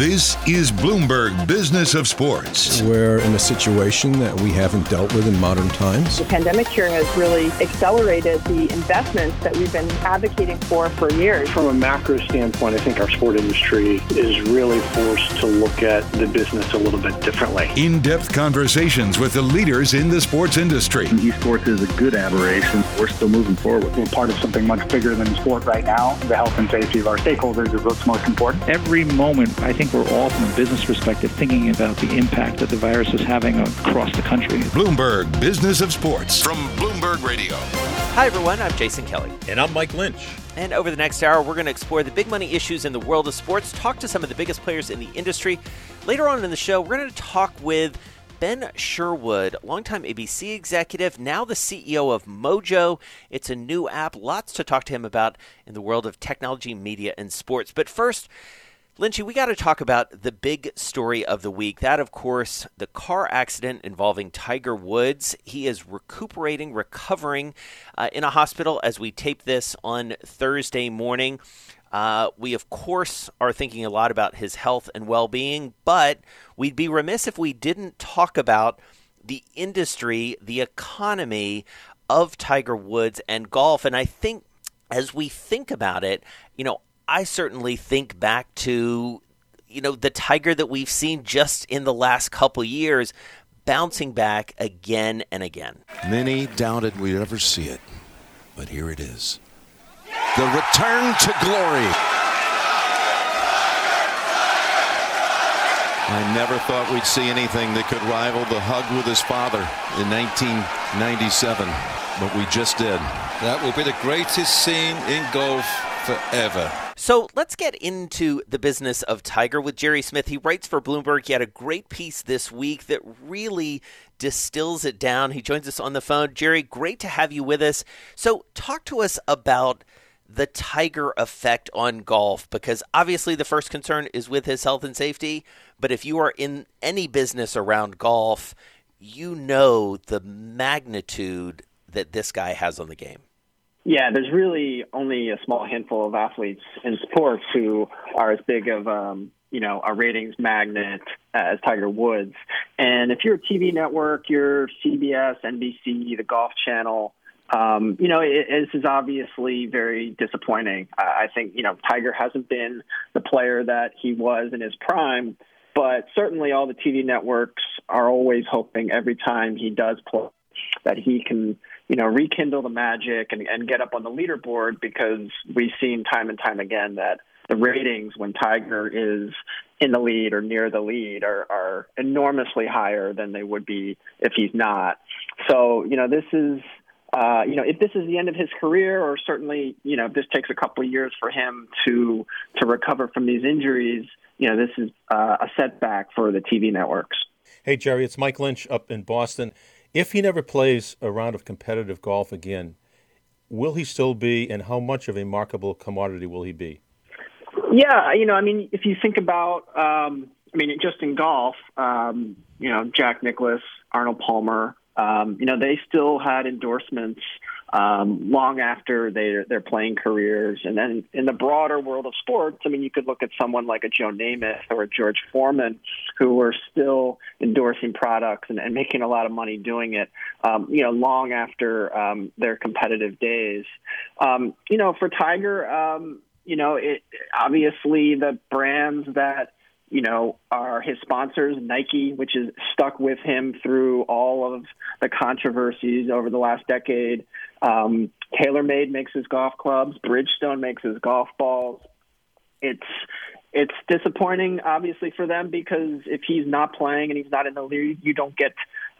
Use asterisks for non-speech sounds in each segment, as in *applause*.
This is Bloomberg Business of Sports. We're in a situation that we haven't dealt with in modern times. The pandemic here has really accelerated the investments that we've been advocating for for years. From a macro standpoint, I think our sport industry is really forced to look at the business a little bit differently. In depth conversations with the leaders in the sports industry. Esports is a good aberration. We're still moving forward. We're part of something much bigger than sport right now. The health and safety of our stakeholders is what's most important. Every moment, I think we're all, from a business perspective, thinking about the impact that the virus is having across the country. Bloomberg Business of Sports from Bloomberg Radio. Hi, everyone. I'm Jason Kelly. And I'm Mike Lynch. And over the next hour, we're going to explore the big money issues in the world of sports, talk to some of the biggest players in the industry. Later on in the show, we're going to talk with Ben Sherwood, longtime ABC executive, now the CEO of Mojo. It's a new app, lots to talk to him about in the world of technology, media, and sports. But first, Lynchy, we got to talk about the big story of the week. That, of course, the car accident involving Tiger Woods. He is recuperating, recovering uh, in a hospital as we tape this on Thursday morning. Uh, we, of course, are thinking a lot about his health and well being, but we'd be remiss if we didn't talk about the industry, the economy of Tiger Woods and golf. And I think as we think about it, you know, I certainly think back to you know the Tiger that we've seen just in the last couple years bouncing back again and again. Many doubted we'd ever see it, but here it is. The return to glory. I never thought we'd see anything that could rival the hug with his father in 1997, but we just did. That will be the greatest scene in golf forever. So let's get into the business of Tiger with Gerry Smith. He writes for Bloomberg. He had a great piece this week that really distills it down. He joins us on the phone. Gerry, great to have you with us. So, talk to us about the Tiger effect on golf because obviously the first concern is with his health and safety. But if you are in any business around golf, you know the magnitude that this guy has on the game. Yeah, there's really only a small handful of athletes in sports who are as big of um, you know a ratings magnet as Tiger Woods. And if you're a TV network, you're CBS, NBC, the Golf Channel. Um, you know, it, this is obviously very disappointing. I think you know Tiger hasn't been the player that he was in his prime, but certainly all the TV networks are always hoping every time he does play that he can you know, rekindle the magic and, and get up on the leaderboard because we've seen time and time again that the ratings when Tiger is in the lead or near the lead are, are enormously higher than they would be if he's not. So, you know, this is, uh, you know, if this is the end of his career, or certainly, you know, if this takes a couple of years for him to to recover from these injuries, you know, this is uh, a setback for the TV networks. Hey, Gerry, it's Mike Lynch up in Boston. If he never plays a round of competitive golf again, will he still be, and how much of a marketable commodity will he be? Yeah, you know, I mean, if you think about, um, I mean, just in golf, um, you know, Jack Nicklaus, Arnold Palmer, um, you know, they still had endorsements um, long after they, their playing careers. And then in the broader world of sports, I mean, you could look at someone like a Joe Namath or a George Foreman who were still endorsing products and, and making a lot of money doing it, um, you know, long after um, their competitive days. Um, you know, for Tiger, um, you know, it, obviously the brands that you know, are his sponsors, Nike, which is stuck with him through all of the controversies over the last decade. Um, TaylorMade makes his golf clubs. Bridgestone makes his golf balls. It's it's disappointing, obviously, for them because if he's not playing and he's not in the league, you don't get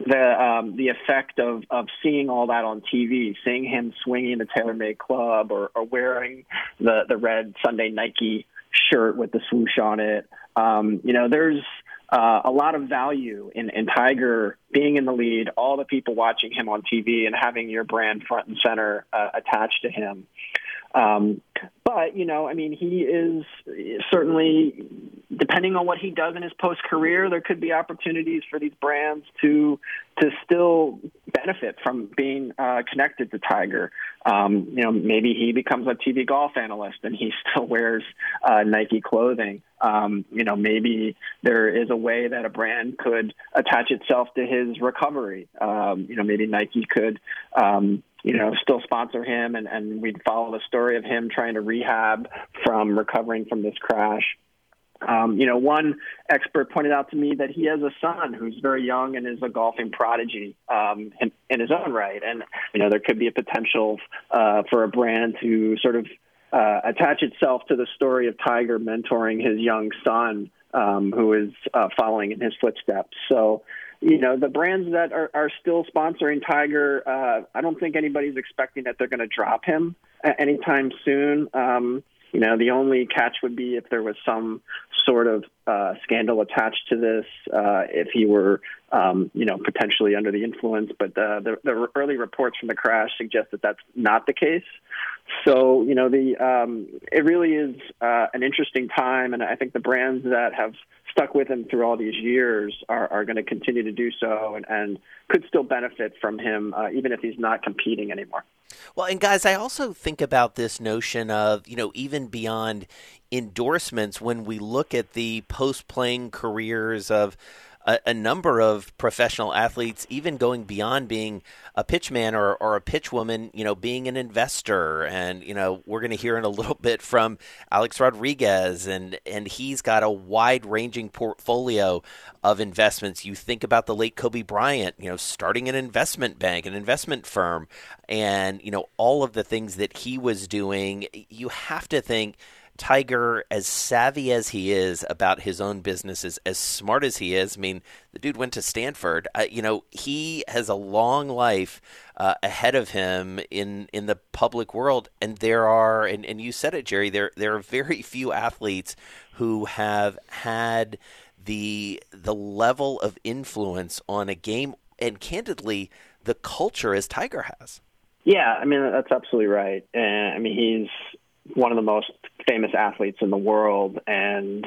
the um, the effect of of seeing all that on TV, seeing him swinging the TaylorMade club or, or wearing the the red Sunday Nike shirt with the swoosh on it. Um, you know, there's uh, a lot of value in, in Tiger being in the lead, all the people watching him on TV, and having your brand front and center uh, attached to him. Um, but you know, I mean, he is certainly depending on what he does in his post career. There could be opportunities for these brands to to still benefit from being uh, connected to Tiger. Um, you know, maybe he becomes a TV golf analyst and he *laughs* still wears uh, Nike clothing. Um, you know, maybe there is a way that a brand could attach itself to his recovery. Um, you know, maybe Nike could, um, you know, still sponsor him and, and we'd follow the story of him trying to rehab from recovering from this crash. Um, you know, one expert pointed out to me that he has a son who's very young and is a golfing prodigy um, in, in his own right, and you know there could be a potential uh, for a brand to sort of uh, attach itself to the story of Tiger mentoring his young son, um, who is uh, following in his footsteps. So, you know, the brands that are, are still sponsoring Tiger, uh, I don't think anybody's expecting that they're going to drop him anytime soon. Um, you know, the only catch would be if there was some sort of uh, scandal attached to this, uh, if he were, um, you know, potentially under the influence. But uh, the, the early reports from the crash suggest that that's not the case. So, you know, the um, it really is uh, an interesting time, and I think the brands that have stuck with him through all these years are, are going to continue to do so, and, and could still benefit from him, uh, even if he's not competing anymore. Well, and guys, I also think about this notion of, you know, even beyond endorsements, when we look at the post playing careers of a, a, number of professional athletes, even going beyond being a pitchman or, or a pitchwoman, you know, being an investor. And, you know, we're going to hear in a little bit from Alex Rodriguez, and, and he's got a wide ranging portfolio of investments. You think about the late Kobe Bryant, you know, starting an investment bank, an investment firm, and, you know, all of the things that he was doing. You have to think Tiger, as savvy as he is about his own businesses, as smart as he is, I mean, the dude went to Stanford. Uh, you know, he has a long life uh, ahead of him in in the public world, and there are, and, and you said it, Gerry. There there are very *laughs* few athletes who have had the the level of influence on a game, and candidly, the culture as Tiger has. Yeah, I mean that's absolutely right. And I mean he's one of the most famous athletes in the world and,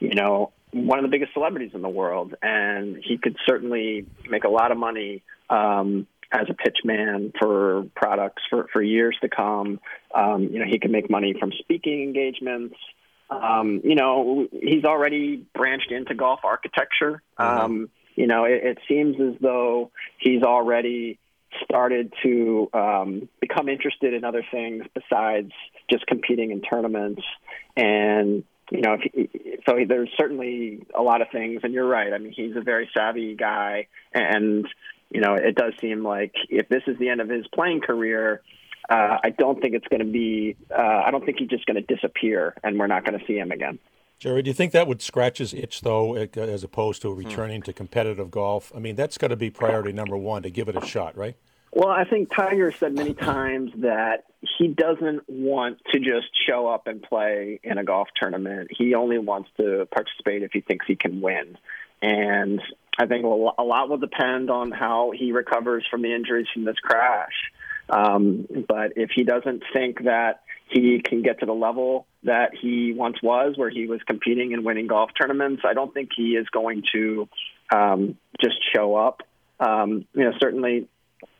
you know, one of the biggest celebrities in the world. And he could certainly make a lot of money um, as a pitchman for products for, for years to come. Um, you know, he could make money from speaking engagements. Um, you know, he's already branched into golf architecture. Mm-hmm. Um, you know, it, it seems as though he's already started to um, become interested in other things besides just competing in tournaments. And you know, he, so there's certainly a lot of things. And you're right. I mean, he's a very savvy guy, and you know, it does seem like if this is the end of his playing career. Uh, I don't think it's going to be. Uh, I don't think he's just going to disappear, and we're not going to see him again. Gerry, do you think that would scratch his itch, though, as opposed to returning to competitive golf? I mean, that's got to be priority number one to give it a shot, right? Well, I think Tiger said many times that he doesn't want to just show up and play in a golf tournament. He only wants to participate if he thinks he can win. And I think a lot will depend on how he recovers from the injuries from this crash. Um, but if he doesn't think that he can get to the level that he once was, where he was competing and winning golf tournaments, I don't think he is going to um, just show up. Um, you know, certainly,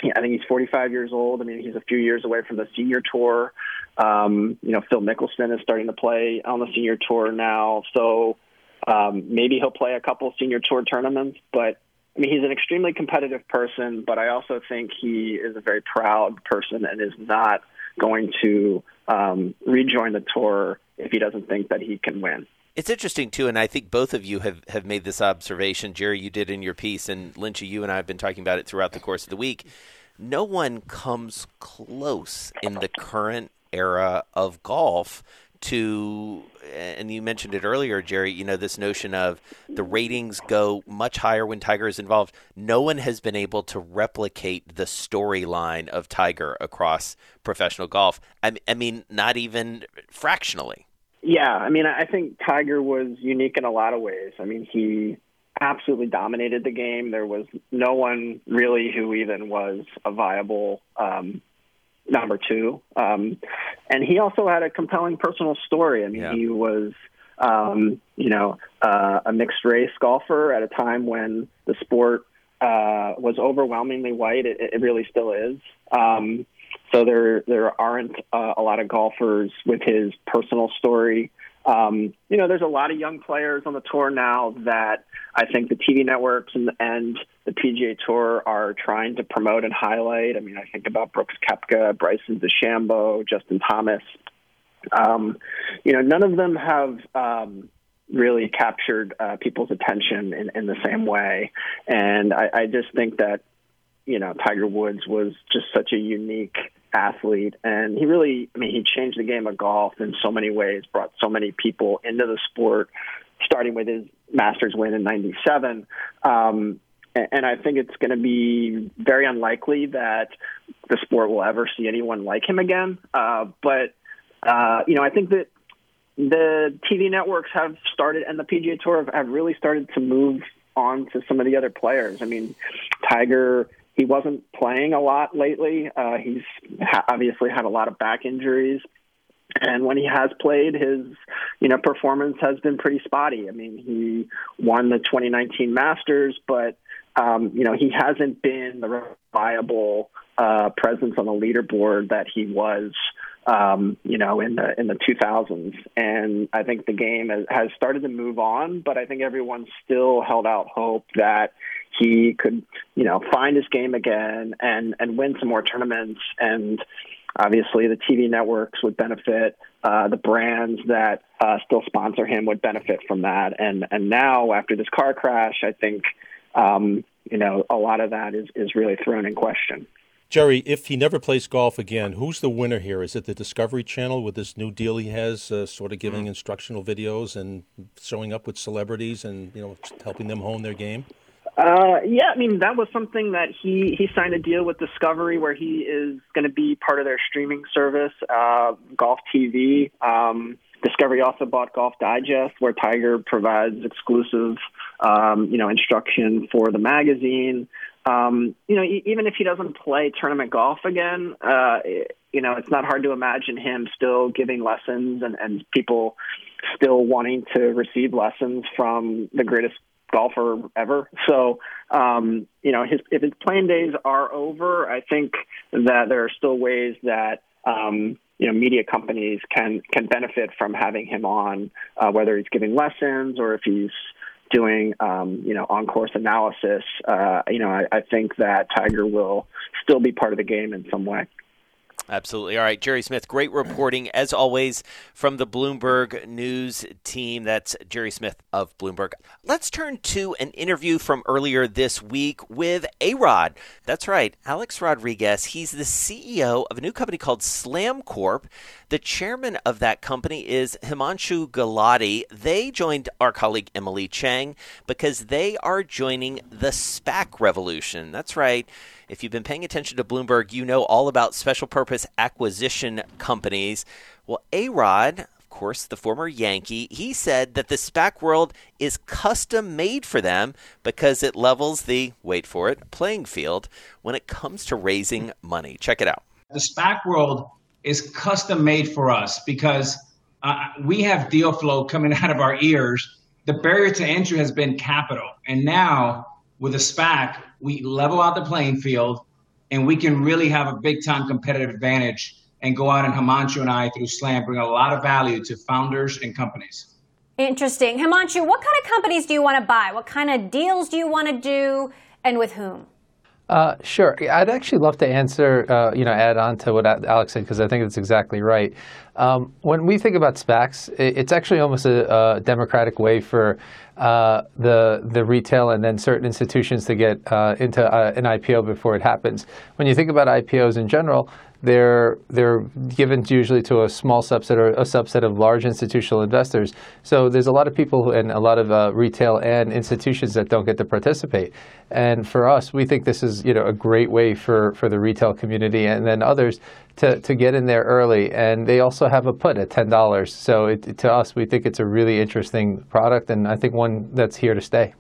I think he's 45 years old. I mean, he's a few years away from the senior tour. Um, you know, Phil Mickelson is starting to play on the senior tour now, so um, maybe he'll play a couple senior tour tournaments. But I mean, he's an extremely competitive person, but I also think he is a very proud person and is not going to um, rejoin the tour if he doesn't think that he can win. It's interesting too, and I think both of you have, have made this observation. Gerry, you did in your piece, and Lynchy, you and I have been talking about it throughout the course of the week. No one comes close in the current era of golf to and you mentioned it earlier gerry you know this notion of the ratings go much higher when tiger is involved. No one has been able to replicate the storyline of tiger across professional golf. I, I mean not even fractionally. Yeah i mean i think tiger was unique in a lot of ways. I mean he absolutely dominated the game. There was no one really who even was a viable um, number two. Um, and he also had a compelling personal story. I mean, yeah. he was, um, you know, uh, a mixed race golfer at a time when the sport uh, was overwhelmingly white. It, it really still is. Um, so there there aren't uh, a lot of golfers with his personal story. Um, you know, there's a lot of young players on the tour now that I think the TV networks and, and the PGA Tour are trying to promote and highlight. I mean, I think about Brooks Koepka, Bryson DeChambeau, Justin Thomas. Um, you know, none of them have um, really captured uh, people's attention in, in the same way. And I, I just think that, you know, Tiger Woods was just such a unique athlete and he really I mean he changed the game of golf in so many ways, brought so many people into the sport, starting with his Masters win in '97. Um, and I think it's going to be very unlikely that the sport will ever see anyone like him again. Uh, but uh, you know, I think that the TV networks have started, and the PGA Tour have, have really started to move on to some of the other players. I mean, Tiger he wasn't playing a lot lately. Uh, he's ha- obviously had a lot of back injuries. And when he has played, his you know performance has been pretty spotty. I mean, he won the 2019 Masters, but um, you know he hasn't been the reliable uh, presence on the leaderboard that he was um, you know, in the in the 2000s. And I think the game has, has started to move on, but I think everyone still held out hope that he could, you know, find his game again and and win some more tournaments. And obviously, the TV networks would benefit. Uh, the brands that uh, still sponsor him would benefit from that. And and now after this car crash, I think. Um, you know, a lot of that is, is really thrown in question. Gerry, if he never plays golf again, who's the winner here? Is it the Discovery Channel with this new deal he has, uh, sort of giving mm. instructional videos and showing up with celebrities and you know helping them hone their game? Uh, yeah, I mean that was something that he he signed a deal with Discovery where he is going to be part of their streaming service, uh, Golf TV. Um, Discovery also bought Golf Digest, where Tiger provides exclusive, um, you know, instruction for the magazine um, you know, even if he doesn't play tournament golf again, uh, you know, it's not hard to imagine him still giving lessons and, and people still wanting to receive lessons from the greatest golfer ever. So, um, you know, his, if his playing days are over, I think that there are still ways that, um, you know, media companies can can benefit from having him on, uh, whether he's giving lessons or if he's doing um, you know on course analysis, uh, you know I, I think that Tiger will still be part of the game in some way. Absolutely. All right, Gerry Smith, great reporting as always from the Bloomberg News team. That's Gerry Smith of Bloomberg. Let's turn to an interview from earlier this week with A Rod. That's right, Alex Rodriguez. He's the CEO of a new company called Slam Corp. The chairman of that company is Himanshu Gulati. They joined our colleague Emily Chang because they are joining the SPAC revolution. That's right. If you've been paying attention to Bloomberg, you know all about special purpose acquisition companies. Well, A Rod, of course, the former Yankee, he said that the SPAC world is custom made for them because it levels the, wait for it, playing field when it comes to raising money. Check it out. The SPAC world is custom made for us because uh, we have deal flow coming *laughs* out of our ears. The barrier to entry has been capital. And now with a SPAC, we level out the playing field and we can really have a big time competitive advantage and go out and Himanshu and I through Slam bring a lot of value to founders and companies. Interesting. Himanshu, what kind of companies do you want to buy? What kind of deals do you want to do and with whom? Uh, sure. I'd actually love to answer, uh, you know, add on to what Alex said because I think it's exactly right. Um, when we think about SPACs, it's actually almost a, a democratic way for uh, the the retail and then certain institutions to get uh, into uh, an IPO before it happens. When you think about IPOs in general, they're they're given usually to a small subset or a subset of large institutional investors. So there's a lot of people and a lot of uh, retail and institutions that don't get to participate. And for us, we think this is you know a great way for, for the retail community and then others to, to get in there early. And they also have a put at ten dollars. So it, to us, we think it's a really interesting product, and I think one that's here to stay.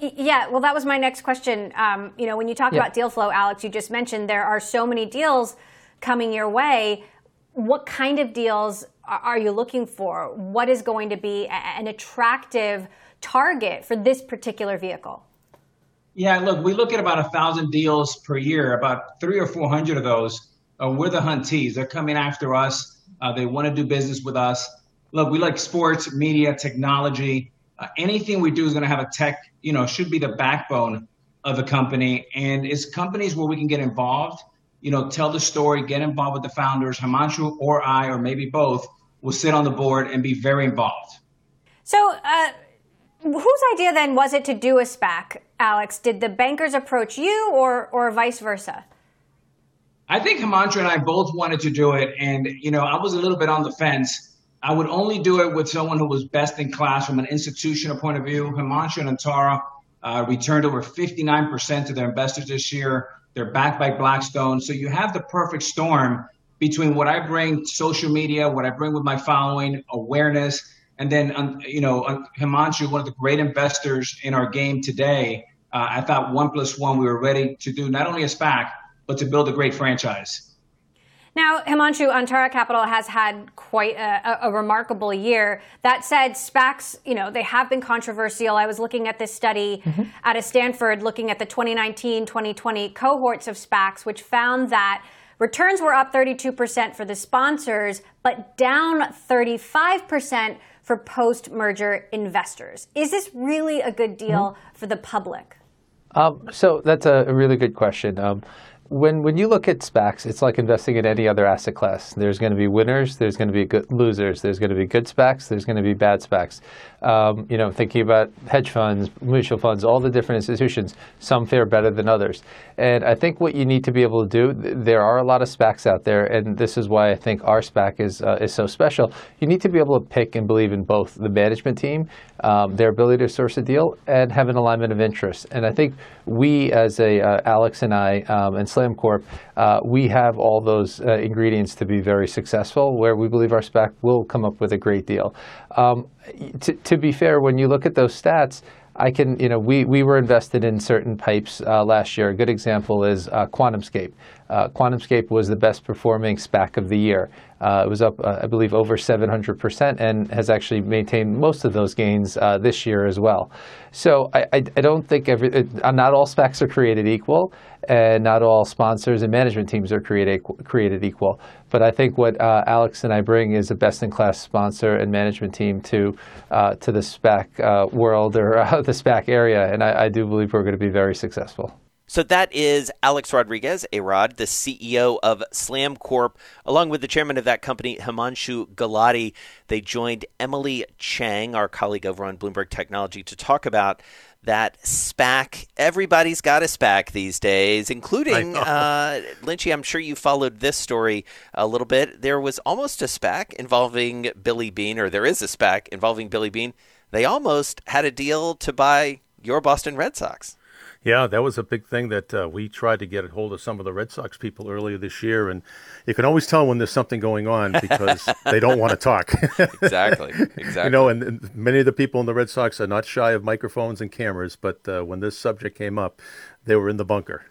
Yeah, well, that was my next question. Um, you know, when you talk yeah. about deal flow, Alex, you just mentioned there are so many deals coming your way. What kind of deals are you looking for? What is going to be an attractive target for this particular vehicle? Yeah, look, we look at about a thousand deals per year. About three or four hundred of those, uh, we're the huntees. They're coming after us. Uh, they want to do business with us. Look, we like sports, media, technology. Uh, anything we do is going to have a tech. You know, should be the backbone of the company, and it's companies where we can get involved. You know, tell the story, get involved with the founders. Himanshu or I, or maybe both, will sit on the board and be very involved. So, uh, whose idea then was it to do a SPAC, Alex? Did the bankers approach you, or or vice versa? I think Himanshu and I both wanted to do it, and you know, I was a little bit on the fence. I would only do it with someone who was best in class from an institutional point of view. Himanshu and Antara uh, returned over 59% to their investors this year. They're backed by Blackstone, so you have the perfect storm between what I bring, social media, what I bring with my following, awareness, and then, um, you know, uh, Himanshu, one of the great investors in our game today. Uh, I thought one plus one, we were ready to do not only a SPAC, but to build a great franchise. Now, Himanshu, Antara Capital has had quite a, a, remarkable year. That said, SPACs, you know, they have been controversial. I was looking at this study mm-hmm. out of Stanford, looking at the 2019-2020 cohorts of SPACs, which found that returns were up 32% for the sponsors, but down 35% for post merger investors. Is this really a good deal mm-hmm. for the public? Um, so that's a, really good question. Um, when when you look at SPACs, it's like investing in any other asset class. There's going to be winners, there's going to be good losers, there's going to be good SPACs, there's going to be bad SPACs. Um, you know, thinking about hedge funds, mutual funds, all the different institutions, some fare better than others. And I think what you need to be able to do, there are a lot of SPACs out there, and this is why I think our SPAC is uh, is so special. You need to be able to pick and believe in both the management team, um, their ability to source a deal, and have an alignment of interest. And I think we, as a uh, Alex and I, um, and Slam Corp, uh, we have all those uh, ingredients to be very successful, where we believe our SPAC will come up with a great deal. Um, to, be fair, when you look at those stats, I can, you know, we, we were invested in certain pipes uh, last year. A good example is QuantumScape. QuantumScape was the best performing SPAC of the year. Uh, it was up, uh, I believe, over 700% and has actually maintained most of those gains uh, this year as well. So I, I, I don't think every, uh, not all SPACs are created equal, and not all sponsors and management teams are created created equal. But I think what uh, Alex and I bring is a best-in-class sponsor and management team to uh, to the SPAC world or *laughs* the SPAC area, and I, I do believe we're going to be very successful. So that is Alex Rodriguez, A-Rod, the CEO of Slam Corp, along with the chairman of that company, Himanshu Gulati. They joined Emily Chang, our colleague over on Bloomberg Technology, to talk about that SPAC. Everybody's got a SPAC these days, including uh, Lynchy. I'm sure you followed this story a little bit. There was almost a SPAC involving Billy Beane, or there is a SPAC involving Billy Beane. They almost had a deal to buy your Boston Red Sox. Yeah, that was a big thing that uh, we tried to get a hold of some of the Red Sox people earlier this year, and you can always tell when there's something going on because they don't want to talk. exactly, *laughs* exactly. You know, and, and, many of the people in the Red Sox are not shy of microphones and cameras, but uh, when this subject came up, they were in the bunker.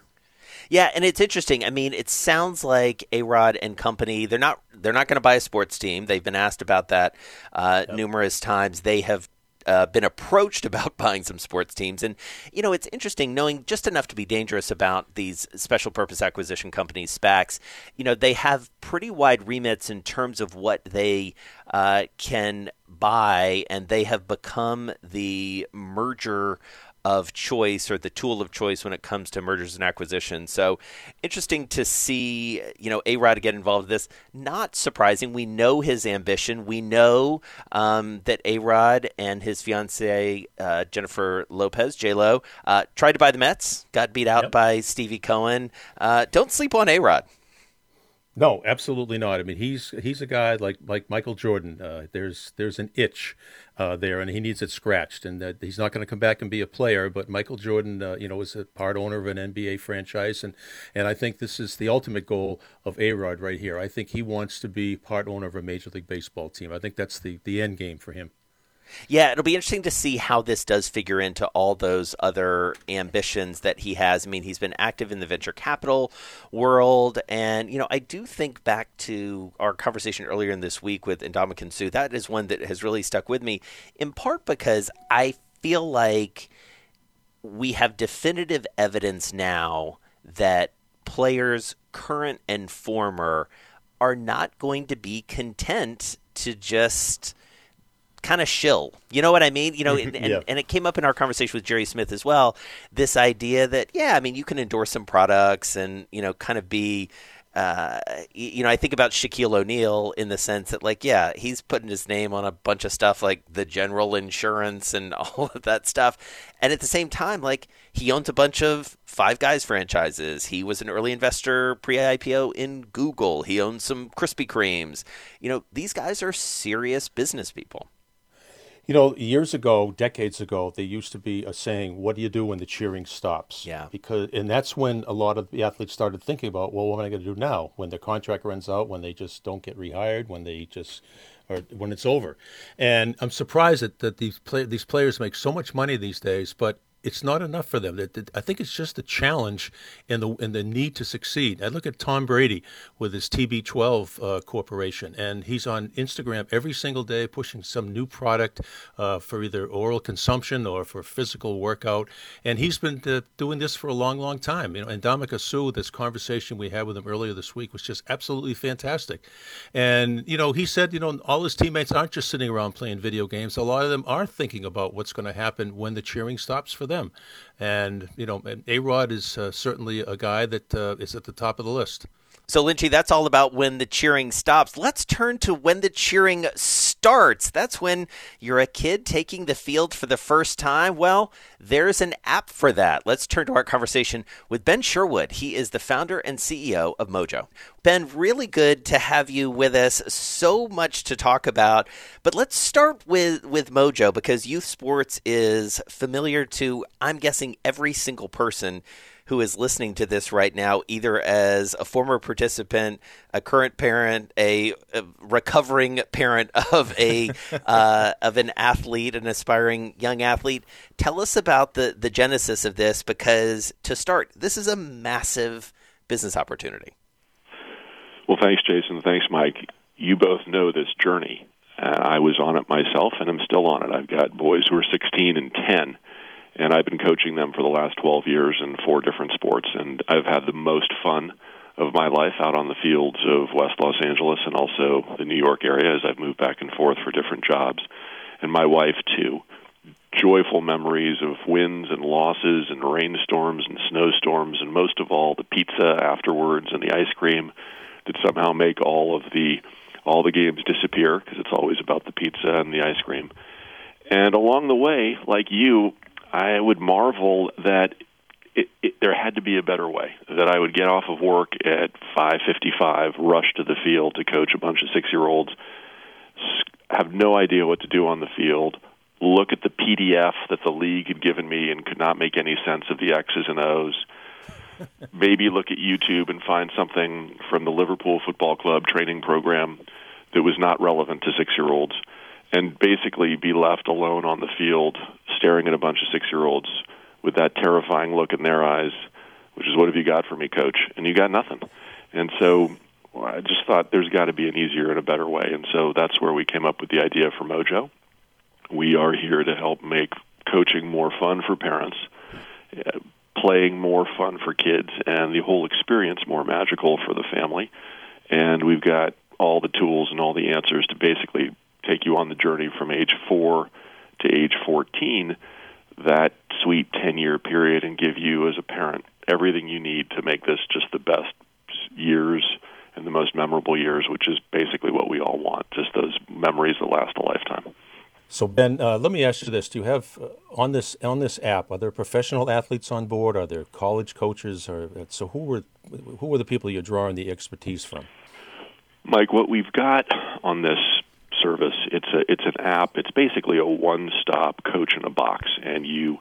Yeah, and it's interesting. I mean, it sounds like A Rod and company. They're not. They're not going to buy a sports team. They've been asked about that uh, yep. numerous times. They have uh, been approached *laughs* about buying some sports teams. And, you know, it's interesting knowing just enough to be dangerous about these special purpose acquisition companies, SPACs. You know, they have pretty wide remits in terms of what they uh, can buy, and they have become the merger of choice or the tool of choice when it comes to mergers and acquisitions. So interesting to see, you know, A Rod get involved in this. Not surprising. We know his ambition. We know um, that A Rod and his fiancee uh, Jennifer Lopez, J Lo, uh, tried to buy the Mets, got beat out yep. by Stevie Cohen. Uh, don't sleep on A Rod. No, absolutely not. I mean, he's he's a guy like like Michael Jordan. Uh, there's there's an itch uh, there, and he needs it scratched. And that he's not going to come back and be a player. But Michael Jordan, uh, you know, is a part owner of an NBA franchise, and and I think this is the ultimate goal of A Rod right here. I think he wants to be part owner of a Major League Baseball team. I think that's the the end game for him. Yeah, it'll be interesting to see how this does figure into all those other ambitions that he has. I mean, he's been active in the venture capital world, and you know, I do think back to our conversation earlier in this week with Ndamukong Suh. That is one that has really stuck with me, in part because I feel like we have definitive evidence now that players, current and former, are not going to be content to just kind of shill. You know what I mean? You know, and, and, and, it came up in our conversation with Gerry Smith as well. This idea that, yeah, I mean, you can endorse some products and, you know, kind of be uh, you know, I think about Shaquille O'Neal in the sense that, like, yeah, he's putting his name on a bunch of stuff like the general insurance and *laughs* all of that stuff. And at the same time, like, he owns a bunch of Five Guys franchises. He was an early investor pre IPO in Google. He owns some Krispy Kremes. You know, these guys are serious business people. You know, years ago, decades ago, there used to be a saying, "What do you do when the cheering stops?" Yeah. Because, and that's when a lot of the athletes started thinking about, well, what am I going to do now when their contract runs out, when they just don't get rehired, when they just, or when it's over. And I'm surprised that, that these play, these players make so much money these days, but it's not enough for them. I think it's just the challenge and the and the need to succeed. I look at Tom Brady with his TB12 uh, corporation, and he's on Instagram every single day pushing some new product uh, for either oral consumption or for physical workout. And he's been uh, doing this for a long, long time. You know, and Ndamukong Suh, this conversation we had with him earlier this week was just absolutely fantastic. And you know, he said, you know, all his teammates aren't just sitting around playing video games. A lot of them are thinking about what's going to happen when the cheering stops for them. And, you know, A Rod is uh, certainly a guy that uh, is at the top of the list. So, Lynchy, that's all about when the cheering stops. Let's turn to when the cheering starts. That's when you're a kid taking the field for the first time. Well, there's an app for that. Let's turn to our conversation with Ben Sherwood. He is the founder and CEO of Mojo. Ben, really good to have you with us. So much to talk about. But let's start with, with Mojo because youth sports is familiar to, I'm guessing, every single person who is listening to this right now, either as a former participant, a current parent, a, a recovering parent *laughs* of a uh, of an athlete, an aspiring young athlete. Tell us about the the genesis of this, because to start, this is a massive business opportunity. Well, thanks, Jason. Thanks, Mike. You both know this journey. Uh, I was on it myself, and I'm still on it. I've got boys who are 16 and 10 and I've been coaching them for the last 12 years in four different sports, and I've had the most fun of my life out on the fields of West Los Angeles and also the New York area as I've moved back and forth for different jobs, and my wife too. Joyful memories of wins and losses and rainstorms and snowstorms, and most of all, the pizza afterwards and the ice cream that somehow make all of the all the games disappear because it's always about the pizza and the ice cream. And along the way, like you, I would marvel that it, it, there had to be a better way. That I would get off of work at 5:55, rush to the field to coach a bunch of six-year-olds, have no idea what to do on the field, look at the PDF that the league had given me and could not make any sense of the X's and O's. *laughs* Maybe look at YouTube and find something from the Liverpool Football Club training program that was not relevant to six-year-olds and basically be left alone on the field staring at a bunch of six year olds with that terrifying look in their eyes, which is what have you got for me, coach? And you got nothing. And so I just thought there's got to be an easier and a better way. And so that's where we came up with the idea for Mojo. We are here to help make coaching more fun for parents, playing more fun for kids, and the whole experience more magical for the family. And we've got all the tools and all the answers to basically take you on the journey from age four to age 14, that sweet 10 year period, and give you, as a parent, everything you need to make this just the best years and the most memorable years, which is basically what we all want just those memories that last a lifetime. So Ben, uh, let me ask you this: Do you have uh, on this on this app? Are there professional athletes on board? Are there college coaches? Or so who were who were the people you're drawing the expertise from? Mike, what we've got on this service. It's a it's an app. It's basically a one-stop coach in a box, and you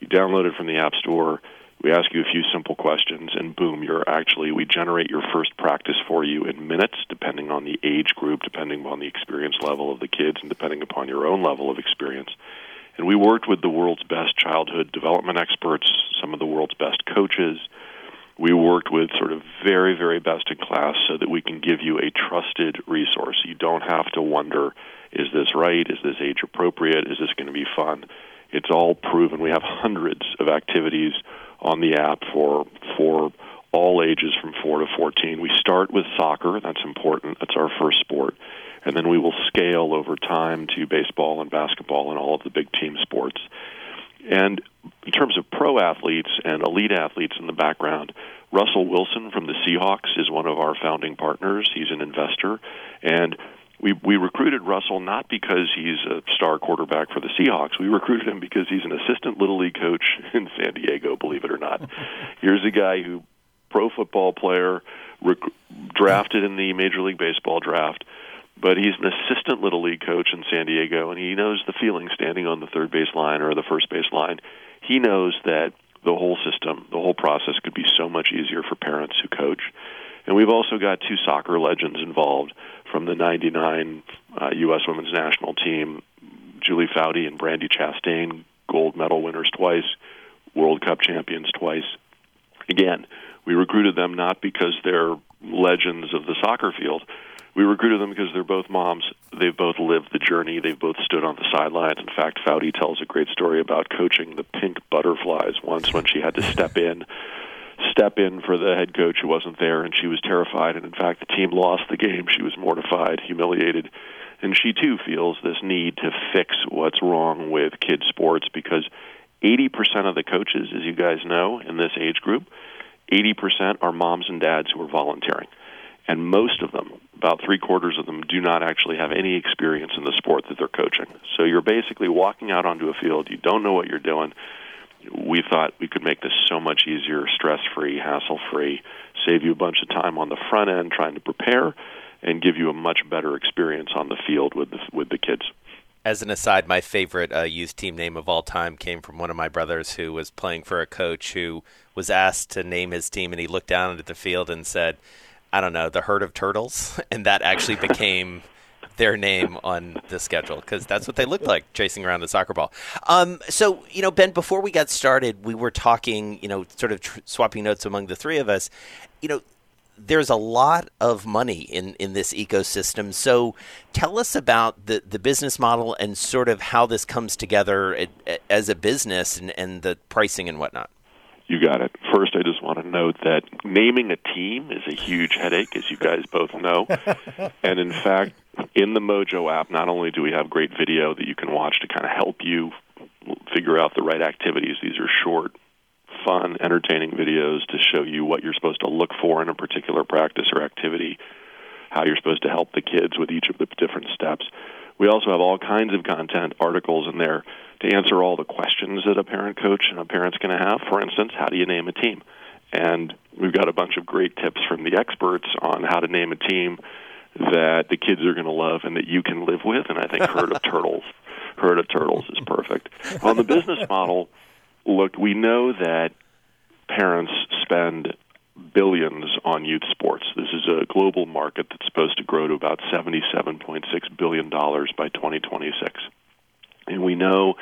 you download it from the App Store. We ask you a few simple questions, and boom, you're actually we generate your first practice for you in minutes, depending on the age group, depending on the experience level of the kids, and depending upon your own level of experience. And we worked with the world's best childhood development experts, some of the world's best coaches we worked with sort of very, very best in class so that we can give you a trusted resource. You don't have to wonder, is this right? Is this age appropriate? Is this going to be fun? It's all proven. We have hundreds of activities on the app for for all ages from 4 to 14. We start with soccer, that's important. That's our first sport. And then we will scale over time to baseball and basketball and all of the big team sports. And in terms of pro athletes and elite athletes in the background, Russell Wilson from the Seahawks is one of our founding partners. He's an investor. And we we recruited Russell not because he's a star quarterback for the Seahawks. We recruited him because he's an assistant little league coach *laughs* in San Diego. Believe it or not, *laughs* here's a guy who pro football player rec- drafted in the Major League Baseball draft, but he's an assistant little league coach in San Diego, and he knows the feeling standing on the third base line or the first base line. He knows that the whole system, the whole process could be so much easier for parents who coach. And we've also got two soccer legends involved from the 99 uh, U.S. women's national team, Julie Foudy and Brandi Chastain, gold medal winners twice, World Cup champions twice. Again, we recruited them not because they're legends of the soccer field. We recruited them because they're both moms. They've both lived the journey. They've both stood on the sidelines. In fact, Foudy tells a great story about coaching the pink butterflies once when she had to step *laughs* in step in for the head coach who wasn't there, and she was terrified. And in fact, the team lost the game. She was mortified, humiliated, and she too feels this need to fix what's wrong with kids sports because 80% of the coaches, as you guys know, in this age group, 80% are moms and dads who are volunteering. And most of them, about three quarters of them, do not actually have any experience in the sport that they're coaching. So you're basically walking out onto a field, you don't know what you're doing we thought we could make this so much easier, stress free, hassle free, save you a bunch of time on the front end trying to prepare, and give you a much better experience on the field with the, with the kids. As an aside, my favorite uh, youth team name of all time came from one of my brothers who was playing for a coach who was asked to name his team, and he looked down at the field and said, I don't know, the herd of turtles. *laughs* And that actually became their name on the schedule because that's what they looked like chasing around the soccer ball. Um, so, you know, Ben, before we got started, we were talking, you know, sort of tr- swapping notes among the three of us. You know, there's a lot of money in, in this ecosystem. So tell us about the, the business model and sort of how this comes together at, as a business and, and the pricing and whatnot. You got it. First, I just want to note that naming a team is a huge headache, as you guys both know. *laughs* and in fact, in the Mojo app, not only do we have great video that you can watch to kind of help you figure out the right activities, these are short, fun, entertaining videos to show you what you're supposed to look for in a particular practice or activity, how you're supposed to help the kids with each of the different steps. We also have all kinds of content, articles in there to answer all the questions that a parent coach and a parent's going to have. For instance, how do you name a team? And we've got a bunch of great tips from the experts on how to name a team that the kids are going to love and that you can live with. And I think Herd of *laughs* Turtles, Herd of Turtles is perfect. On the business *laughs* model, look, we know that parents spend billions on youth sports. This is a global market that's supposed to grow to about $77.6 billion by 2026. And we know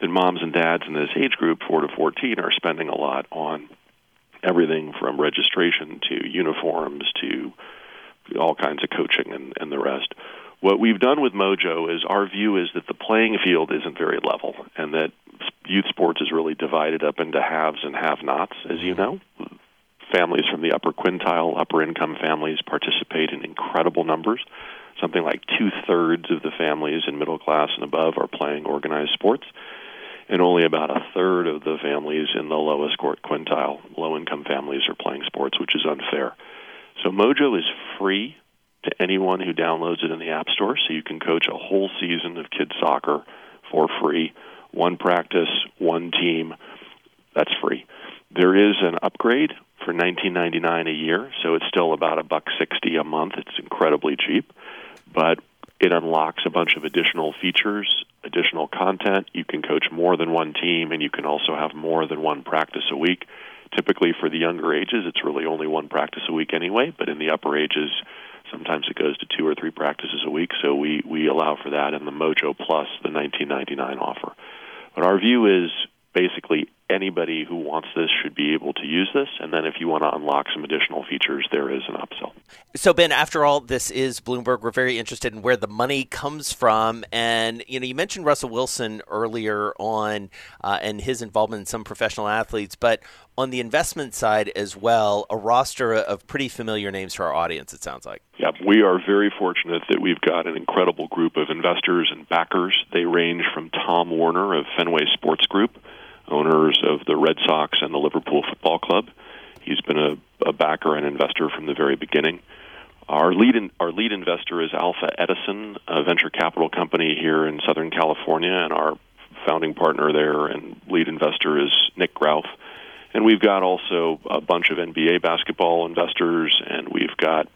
that moms and dads in this age group, 4 to 14, are spending a lot on everything from registration to uniforms to all kinds of coaching and, and the rest. What we've done with Mojo is our view is that the playing field isn't very level and that youth sports is really divided up into haves and have nots, as you know. Families from the upper quintile, upper income families participate in incredible numbers. Something like two thirds of the families in middle class and above are playing organized sports, and only about a third of the families in the lowest quintile, low income families, are playing sports, which is unfair. So Mojo is free to anyone who downloads it in the App Store, so you can coach a whole season of kids soccer for free. One practice, one team, that's free. There is an upgrade for 19.99 a year, so it's still about a buck 60 a month. It's incredibly cheap, but it unlocks a bunch of additional features, additional content. You can coach more than one team, and you can also have more than one practice a week. Typically, for the younger ages, it's really only one practice a week anyway. But in the upper ages, sometimes it goes to two or three practices a week. So we we allow for that in the Mojo Plus, the 19.99 offer. But our view is basically anybody who wants this should be able to use this. And then if you want to unlock some additional features, there is an upsell. So Ben, after all, this is Bloomberg. We're very interested in where the money comes from, and you know, you mentioned Russell Wilson earlier on uh, and his involvement in some professional athletes, but on the investment side as well, a roster of pretty familiar names for our audience. It sounds like. Yeah, we are very fortunate that we've got an incredible group of investors and backers. They range from Tom Werner of Fenway Sports Group owners of the Red Sox and the Liverpool Football Club. He's been a, a backer and investor from the very beginning. Our lead in, our lead investor is Alpha Edison, a venture capital company here in Southern California, and our founding partner there and lead investor is Nick Grouf. And we've got also a bunch of NBA basketball investors, and we've got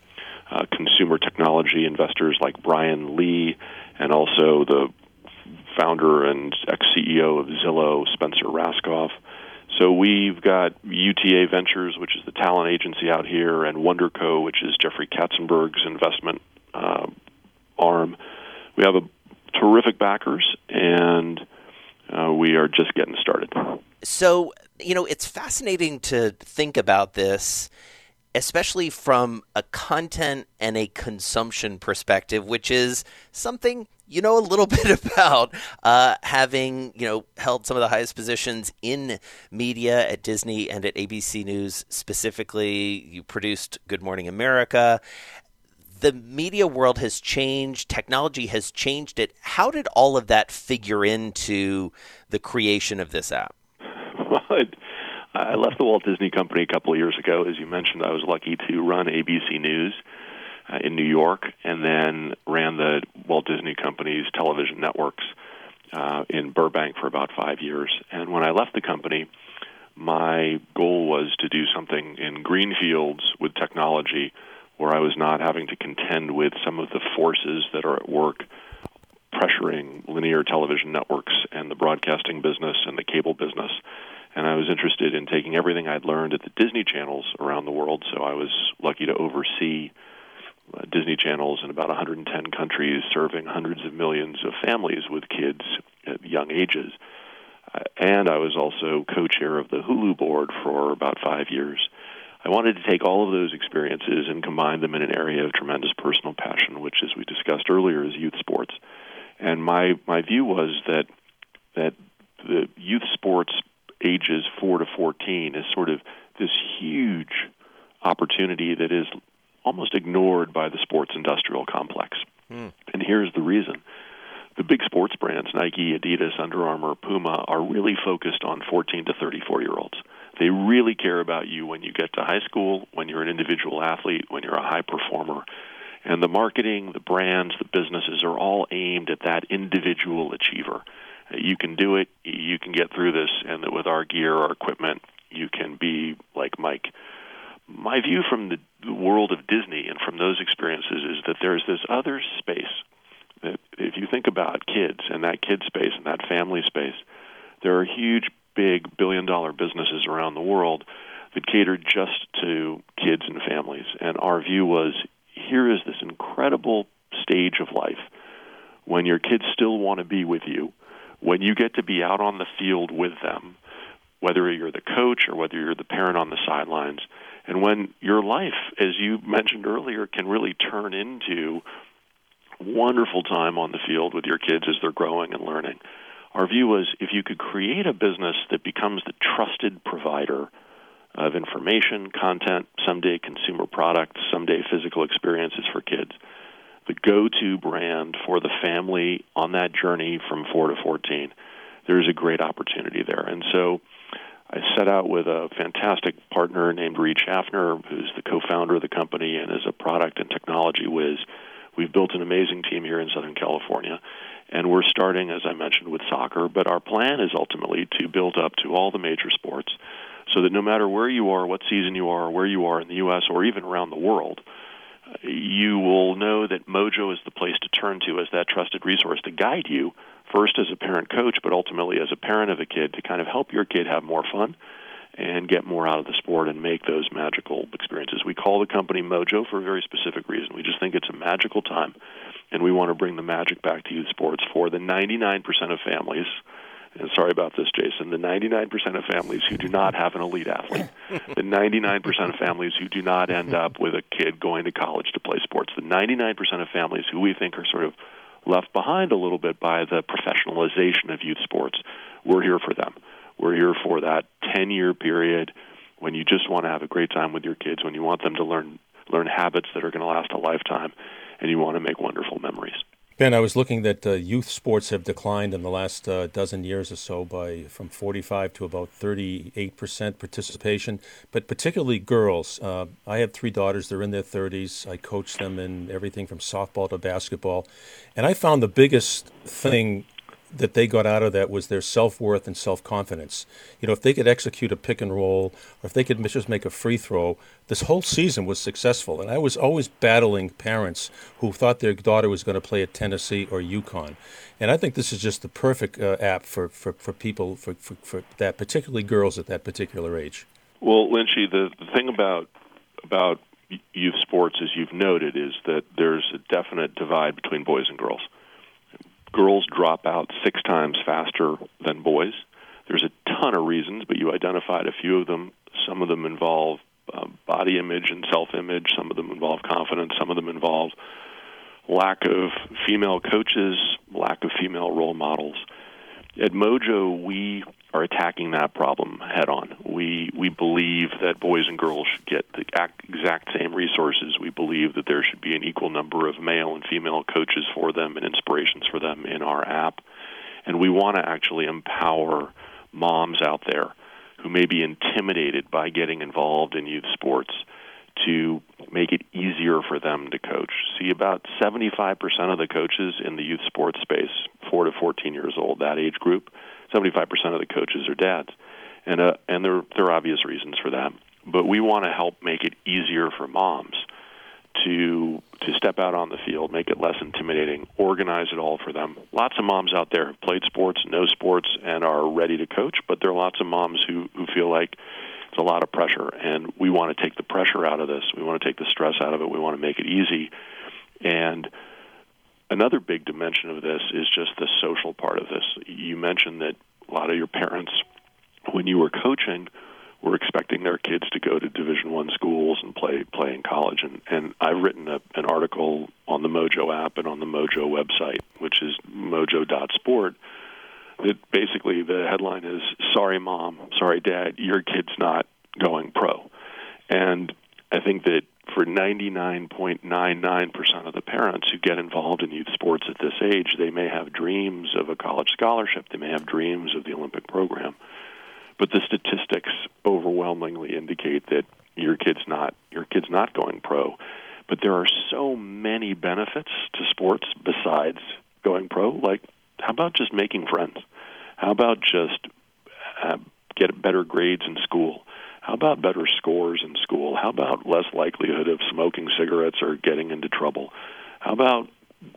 uh, consumer technology investors like Brian Lee, and also the founder and ex CEO of Zillow, Spencer Rascoff. So we've got UTA Ventures, which is the talent agency out here, and WndrCo, which is Jeffrey Katzenberg's investment uh, arm. We have a terrific backers, and uh, we are just getting started. So, you know, it's fascinating to think about this, especially from a content and a consumption perspective, which is something you know a little *laughs* bit about uh, having you know held some of the highest positions in media at Disney and at ABC News specifically. You produced Good Morning America. The media world has changed. Technology has changed it. How did all of that figure into the creation of this app? *laughs* Well, it, I left the Walt Disney Company a couple of years ago. As you mentioned, I was lucky to run ABC News uh, in New York, and then ran the Walt Disney Company's television networks uh, in Burbank for about five years. And when I left the company, my goal was to do something in green fields with technology where I was not having to contend with some of the forces that are at work pressuring linear television networks and the broadcasting business and the cable business. And I was interested in taking everything I'd learned at the Disney channels around the world. So I was lucky to oversee uh, Disney channels in about 110 countries, serving hundreds of millions of families with kids at young ages. Uh, and I was also co chair of the Hulu board for about five years. I wanted to take all of those experiences and combine them in an area of tremendous personal passion, which, as we discussed earlier, is youth sports. And my, my view was that that the youth sports ages 4 to 14 is sort of this huge opportunity that is almost ignored by the sports industrial complex. Mm. And here's the reason. The big sports brands, Nike, Adidas, Under Armour, Puma, are really focused on 14 to 34 year olds. They really care about you when you get to high school, when you're an individual athlete, when you're a high performer. And the marketing, the brands, the businesses are all aimed at that individual achiever. You can do it, you can get through this, and that with our gear, our equipment, you can be like Mike my view from the, world of Disney and from those experiences is that there's this other space that if you think about kids and that kid space and that family space, there are huge, big billion dollar businesses around the world that cater just to kids and families. And our view was here is this incredible stage of life when your kids still want to be with you, when you get to be out on the field with them, whether you're the coach or whether you're the parent on the sidelines and when your life, as you mentioned earlier, can really turn into wonderful time on the field with your kids as they're growing and learning. Our view was if you could create a business that becomes the trusted provider of information, content, someday consumer products, someday physical experiences for kids, the go to brand for the family on that journey from 4 to 14, there's a great opportunity there. And so I set out with a fantastic partner named Reed Shaffner, who's the co-founder of the company and is a product and technology whiz. We've built an amazing team here in Southern California, and we're starting, as I mentioned, with soccer. But our plan is ultimately to build up to all the major sports, so that no matter where you are, what season you are, where you are in the U.S. or even around the world, you will know that Mojo is the place to turn to as that trusted resource to guide you first as a parent coach, but ultimately as a parent of a kid to kind of help your kid have more fun and get more out of the sport and make those magical experiences. We call the company Mojo for a very specific reason. We just think it's a magical time, and we want to bring the magic back to youth sports for the 99% of families and sorry about this, Jason, the 99% of families who do not have an elite athlete, the 99% of families who do not end up with a kid going to college to play sports, the 99% of families who we think are sort of left behind a little bit by the professionalization of youth sports, we're here for them. We're here for that 10 year period when you just want to have a great time with your kids, when you want them to learn learn habits that are going to last a lifetime, and you want to make wonderful memories. Ben, I was looking that uh, youth sports have declined in the last uh, dozen years or so by from 45 to about 38 percent participation, but particularly girls. Uh, I have three daughters; they're in their 30s. I coach them in everything from softball to basketball, and I found the biggest thing that they got out of that was their self worth and self confidence. You know, if they could execute a pick and roll, or if they could just make a free throw, this whole season was successful. And I was always battling parents who thought their daughter was going to play at Tennessee or UConn. And I think this is just the perfect uh, app for, for, for people, for, for, for that, particularly girls at that particular age. Well, Lynchy, the, the thing about about youth sports, as you've noted, is that there's a definite divide between boys and girls girls drop out six times faster than boys. There's a ton of reasons, but you identified a few of them. Some of them involve uh, body image and self image, some of them involve confidence, some of them involve lack of female coaches, lack of female role models. At Mojo, we are attacking that problem head on. We we believe that boys and girls should get the exact same resources. We believe that there should be an equal number of male and female coaches for them and inspirations for them in our app. And we want to actually empower moms out there who may be intimidated by getting involved in youth sports to make it easier for them to coach. See, about 75% of the coaches in the youth sports space, 4 to 14 years old, that age group, 75% of the coaches are dads. And uh, and there there are obvious reasons for that. But we want to help make it easier for moms to to step out on the field, make it less intimidating, organize it all for them. Lots of moms out there have played sports, know sports, and are ready to coach, but there are lots of moms who, who feel like it's a lot of pressure, and we want to take the pressure out of this. We want to take the stress out of it. We want to make it easy. And another big dimension of this is just the social part of this. You mentioned that a lot of your parents, when you were coaching, were expecting their kids to go to Division One schools and play play in college. And and I've written a, an article on the Mojo app and on the Mojo website, which is mojo.sport. That basically the headline is "Sorry, mom, sorry, dad, your kid's not going pro," and I think that for 99.99% of the parents who get involved in youth sports at this age, they may have dreams of a college scholarship, they may have dreams of the Olympic program, but the statistics overwhelmingly indicate that your kid's not your kid's not going pro. But there are so many benefits to sports besides going pro. Like, how about just making friends? How about just uh, get better grades in school? How about better scores in school? How about less likelihood of smoking cigarettes or getting into trouble? How about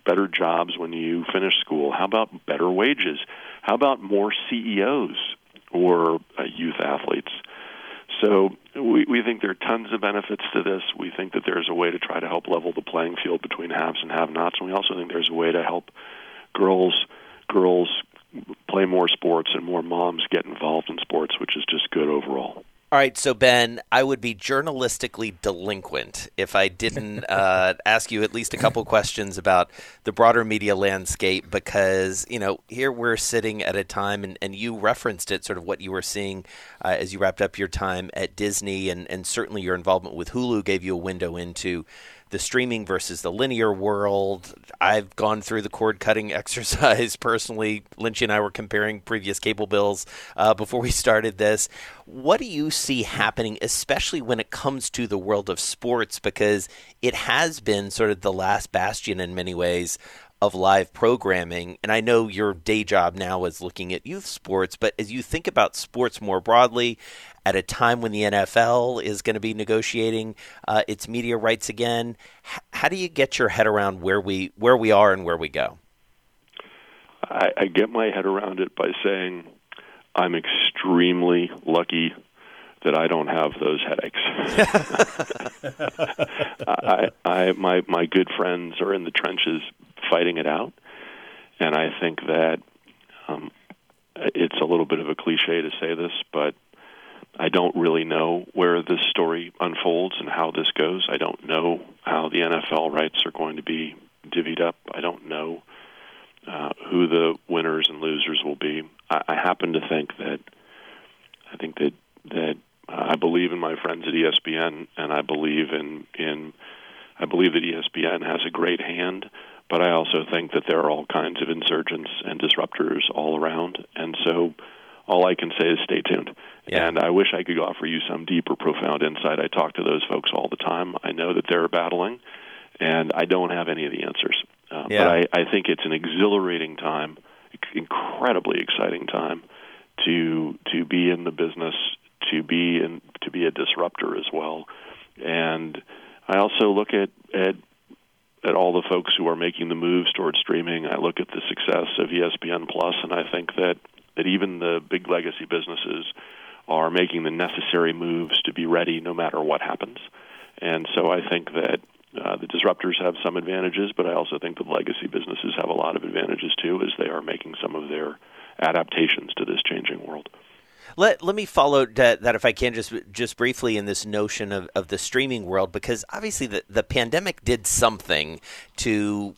better jobs when you finish school? How about better wages? How about more CEOs or uh, youth athletes? So we, we think there are tons of benefits to this. We think that there's a way to try to help level the playing field between haves and have-nots, and we also think there's a way to help girls girls play more sports and more moms get involved in sports, which is just good overall. All right, so Ben, I would be journalistically delinquent if I didn't *laughs* uh, ask you at least a couple questions about the broader media landscape because, you know, here we're sitting at a time, and, and you referenced it, sort of what you were seeing uh, as you wrapped up your time at Disney, and, and certainly your involvement with Hulu gave you a window into the streaming versus the linear world. I've gone through the cord cutting *laughs* exercise personally. Lynchy and I were comparing previous cable bills uh, before we started this. What do you see happening, especially when it comes to the world of sports? Because it has been sort of the last bastion in many ways of live programming. And I know your day job now is looking at youth sports, but as you think about sports more broadly, at a time when the NFL is going to be negotiating uh, its media rights again. H- how do you get your head around where we where we are and where we go? I, I get my head around it by saying I'm extremely lucky that I don't have those headaches. *laughs* I, I, my my good friends are in the trenches fighting it out, and I think that um, it's a little bit of a cliche to say this, but I don't really know where this story unfolds and how this goes. I don't know how the NFL rights are going to be divvied up. I don't know uh, who the winners and losers will be. I, I happen to think that I think that that I believe in my friends at ESPN, and I believe in in I believe that ESPN has a great hand. But I also think that there are all kinds of insurgents and disruptors all around, and so all I can say is stay tuned. Yeah. And I wish I could offer you some deeper, profound insight. I talk to those folks all the time. I know that they're battling, and I don't have any of the answers. Uh, yeah. But I, I think it's an exhilarating time, incredibly exciting time to to be in the business, to be in to be a disruptor as well. And I also look at at at all the folks who are making the moves towards streaming. I look at the success of ESPN Plus, and I think that that even the big legacy businesses are making the necessary moves to be ready no matter what happens. And so I think that uh, the disruptors have some advantages, but I also think the legacy businesses have a lot of advantages too, as they are making some of their adaptations to this changing world. Let let me follow that, that if I can just just briefly in this notion of, of the streaming world because obviously the, the pandemic did something to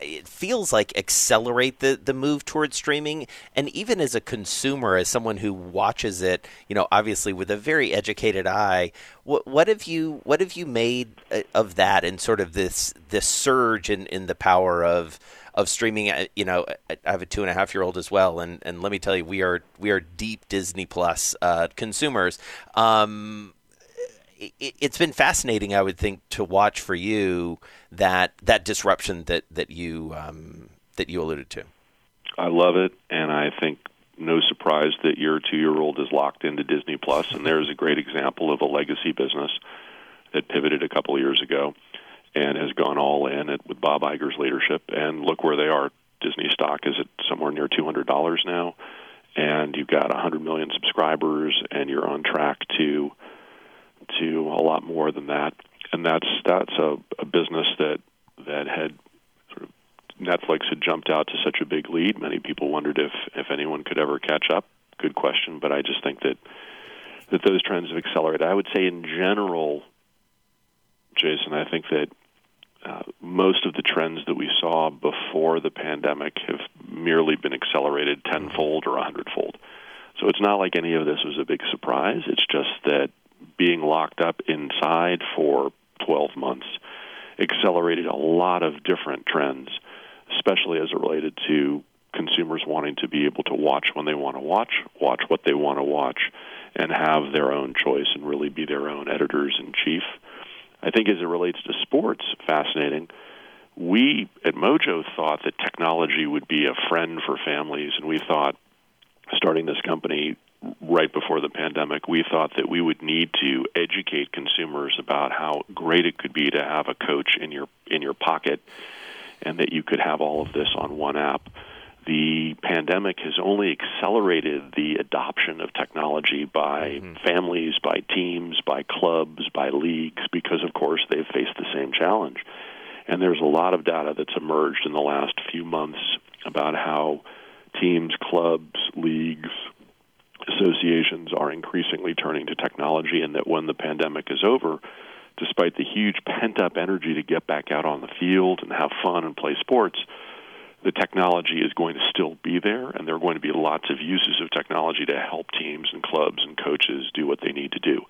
it feels like accelerate the the move towards streaming. And even as a consumer as someone who watches it you know obviously with a very educated eye what what have you what have you made uh, of that and sort of this this surge in in the power of of streaming uh, you know I have a two and a half year old as well. And and let me tell you we are we are deep Disney Plus uh, consumers. Um, it, has been fascinating, I would think, to watch for you that that disruption that that you um, that you alluded to. I love it, and I think no surprise that your two-year-old is locked into Disney Plus, and there's a great example of a legacy business that pivoted a couple of years ago and has gone all in it with Bob Iger's leadership. And look where they are. Disney stock is at somewhere near two hundred dollars now, and you've got 100 million subscribers, and you're on track to to a lot more than that. And that's that's a, a business that that had sort of Netflix had jumped out to such a big lead. Many people wondered if if anyone could ever catch up. Good question, but I just think that that those trends have accelerated. I would say in general, Jason, I think that uh, most of the trends that we saw before the pandemic have merely been accelerated tenfold or a hundredfold. So it's not like any of this was a big surprise. It's just that being locked up inside for 12 months accelerated a lot of different trends, especially as it related to consumers wanting to be able to watch when they want to watch, watch what they want to watch, and have their own choice and really be their own editors in chief. I think as it relates to sports, fascinating. We at Mojo thought that technology would be a friend for families, and we thought starting this company right before the pandemic, we thought that we would need to educate consumers about how great it could be to have a coach in your in your pocket, and that you could have all of this on one app. The pandemic has only accelerated the adoption of technology by mm-hmm. families, by teams, by clubs, by leagues, because of course they've faced the same challenge. And there's a lot of data that's emerged in the last few months about how teams, clubs, leagues, associations are increasingly turning to technology, and that when the pandemic is over, despite the huge pent up energy to get back out on the field and have fun and play sports, the technology is going to still be there, and there are going to be lots of uses of technology to help teams and clubs and coaches do what they need to do.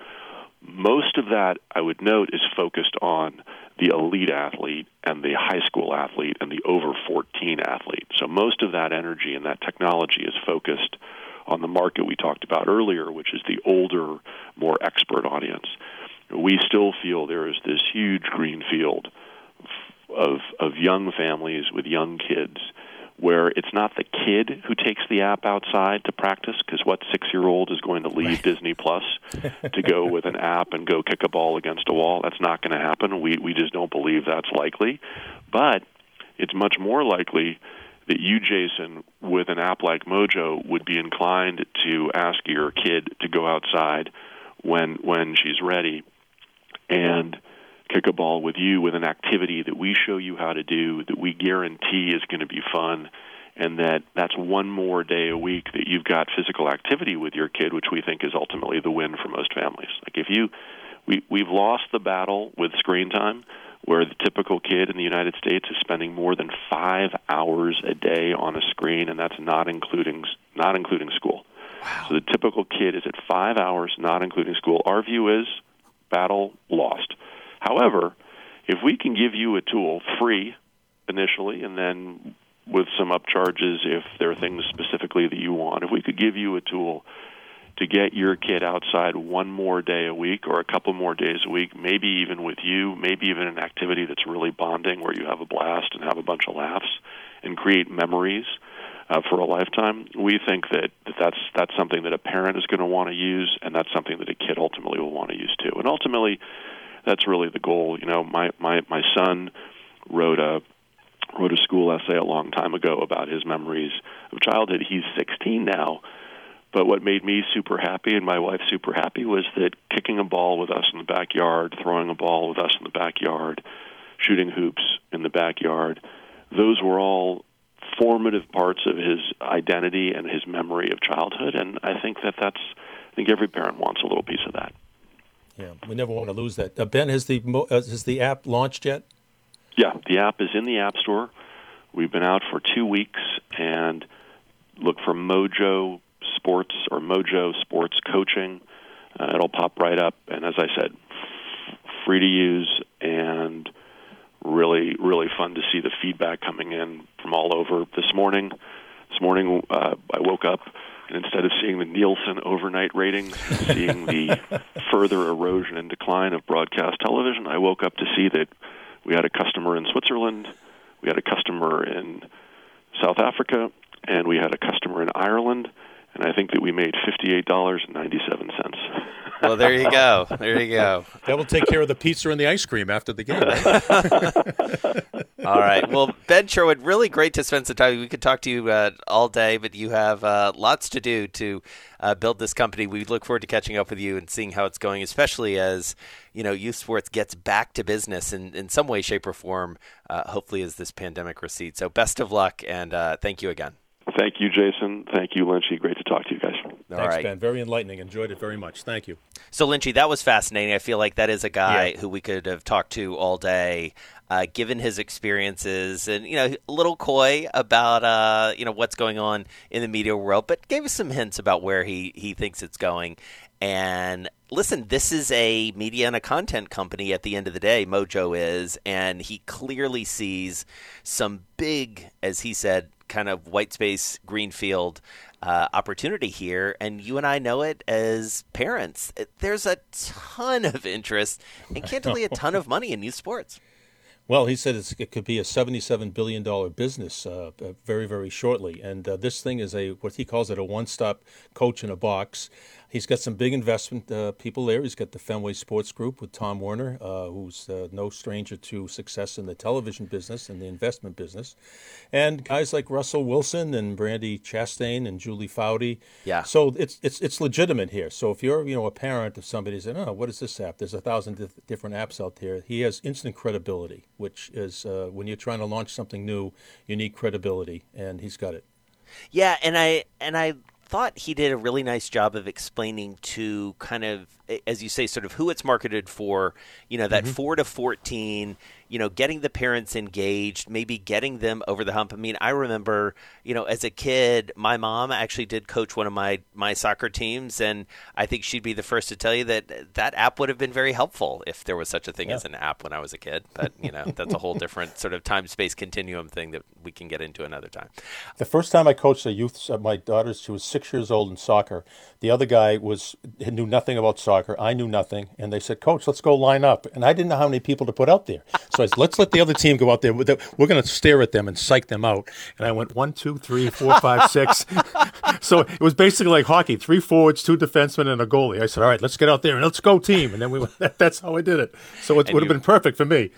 Most of that, I would note, is focused on the elite athlete and the high school athlete and the over 14 athlete. So most of that energy and that technology is focused on the market we talked about earlier, which is the older, more expert audience. We still feel there is this huge green field of of young families with young kids where it's not the kid who takes the app outside to practice because what six year old is going to leave right. Disney Plus *laughs* to go with an app and go kick a ball against a wall? That's not going to happen. We we just don't believe that's likely. But it's much more likely that you, Jason, with an app like Mojo, would be inclined to ask your kid to go outside when when she's ready and kick a ball with you with an activity that we show you how to do that we guarantee is going to be fun and that that's one more day a week that you've got physical activity with your kid, which we think is ultimately the win for most families. Like if you, we we've lost the battle with screen time, where the typical kid in the United States is spending more than five hours a day on a screen, and that's not including not including school. Wow. So the typical kid is at five hours, not including school. Our view is battle lost. However, if we can give you a tool free initially, and then with some upcharges if there are things specifically that you want. If we could give you a tool to get your kid outside one more day a week or a couple more days a week, maybe even with you, maybe even an activity that's really bonding where you have a blast and have a bunch of laughs and create memories uh, for a lifetime. We think that, that that's that's something that a parent is going to want to use, and that's something that a kid ultimately will want to use too. And ultimately, that's really the goal. You know, my my my son wrote a wrote a school essay a long time ago about his memories of childhood. He's 16 now. But what made me super happy and my wife super happy was that kicking a ball with us in the backyard, throwing a ball with us in the backyard, shooting hoops in the backyard, those were all formative parts of his identity and his memory of childhood. And I think that that's, I think every parent wants a little piece of that. Yeah, we never want to lose that. Uh, ben, has the uh, has the app launched yet? Yeah, the app is in the App Store. We've been out for two weeks, and look for Mojo Sports or Mojo Sports Coaching. Uh, it'll pop right up, and as I said, free to use and really, really fun to see the feedback coming in from all over. This morning, this morning uh, I woke up and instead of seeing the Nielsen overnight ratings, seeing the *laughs* further erosion and decline of broadcast television, I woke up to see that we had a customer in Switzerland, we had a customer in South Africa, and we had a customer in Ireland. And I think that we made $58.97. Well, there you go. There you go. That will take care of the pizza and the ice cream after the game. Right? *laughs* all right. Well, Ben Sherwood, really great to spend some time. We could talk to you uh, all day, but you have uh, lots to do to uh, build this company. We look forward to catching up with you and seeing how it's going, especially as you know youth sports gets back to business in, in some way, shape, or form. Uh, hopefully, as this pandemic recedes. So, best of luck, and uh, thank you again. Thank you, Jason. Thank you, Lynchy. Great to talk to you guys. All Thanks, right. Ben. Very enlightening. Enjoyed it very much. Thank you. So, Lynchy, that was fascinating. I feel like that is a guy yeah. who we could have talked to all day uh, given his experiences and you know a little coy about uh, you know what's going on in the media world, but gave us some hints about where he he thinks it's going. And listen, this is a media and a content company at the end of the day. Mojo is, and he clearly sees some big, as he said, kind of white space greenfield uh, opportunity here, and you and I know it as parents. There's a ton of interest and candidly a ton of money in youth sports. Well, he said it could be a $77 billion business uh, uh, very, very shortly. And uh, this thing is a, what he calls it, a one stop coach in a box. He's got some big investment uh, people there. He's got the Fenway Sports Group with Tom Werner, uh, who's uh, no stranger to success in the television business and the investment business, and guys like Russell Wilson and Brandy Chastain and Julie Foudy. Yeah. So it's it's it's legitimate here. So if you're you know a parent of somebody saying, "Oh, what is this app?" There's a thousand different apps out there. He has instant credibility, which is uh, when you're trying to launch something new, you need credibility, and he's got it. Yeah, and I and I thought he did a really nice job of explaining to kind of as you say sort of who it's marketed for you know that mm-hmm. 4 to 14 you know, getting the parents engaged, maybe getting them over the hump. I mean, I remember, you know, as a kid, my mom actually did coach one of my my soccer teams, and I think she'd be the first to tell you that that app would have been very helpful if there was such a thing yeah. as an app when I was a kid. But you know, that's a whole *laughs* different sort of time space continuum thing that we can get into another time. The first time I coached a youth, uh, my daughter's, she was six years old in soccer. The other guy was knew nothing about soccer. I knew nothing, and they said, "Coach, let's go line up." And I didn't know how many people to put out there. So I said, let's let the other team go out there. We're going to stare at them and psych them out. And I went one, two, three, four, five, six. *laughs* so it was basically like hockey: three forwards, two defensemen, and a goalie. I said, all right, let's get out there and let's go team. And then we went, *laughs* that's how I did it. So it would have been perfect for me.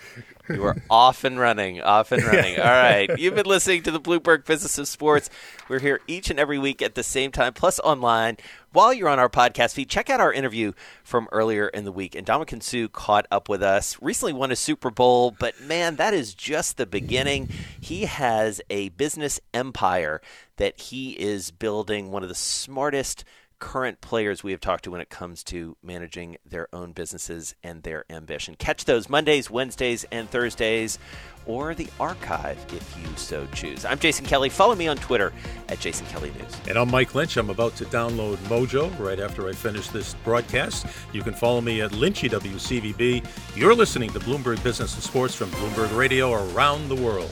You are off and running, off and running. *laughs* All right. You've been listening to the Bloomberg Business of Sports. We're here each and every week at the same time, plus online While you're on our podcast feed, check out our interview from earlier in the week. And Ndamukong Suh caught up with us. Recently won a Super Bowl, but man, that is just the beginning. He has a business empire that he is building, one of the smartest current players we have talked to when it comes to managing their own businesses and their ambition. Catch those Mondays, Wednesdays, and Thursdays, or the archive if you so choose. I'm Jason Kelly. Follow me on Twitter at Jason Kelly News. And I'm Mike Lynch. I'm about to download Mojo right after I finish this broadcast. You can follow me at Lynchy WCVB. You're listening to Bloomberg Business and Sports from Bloomberg Radio around the world.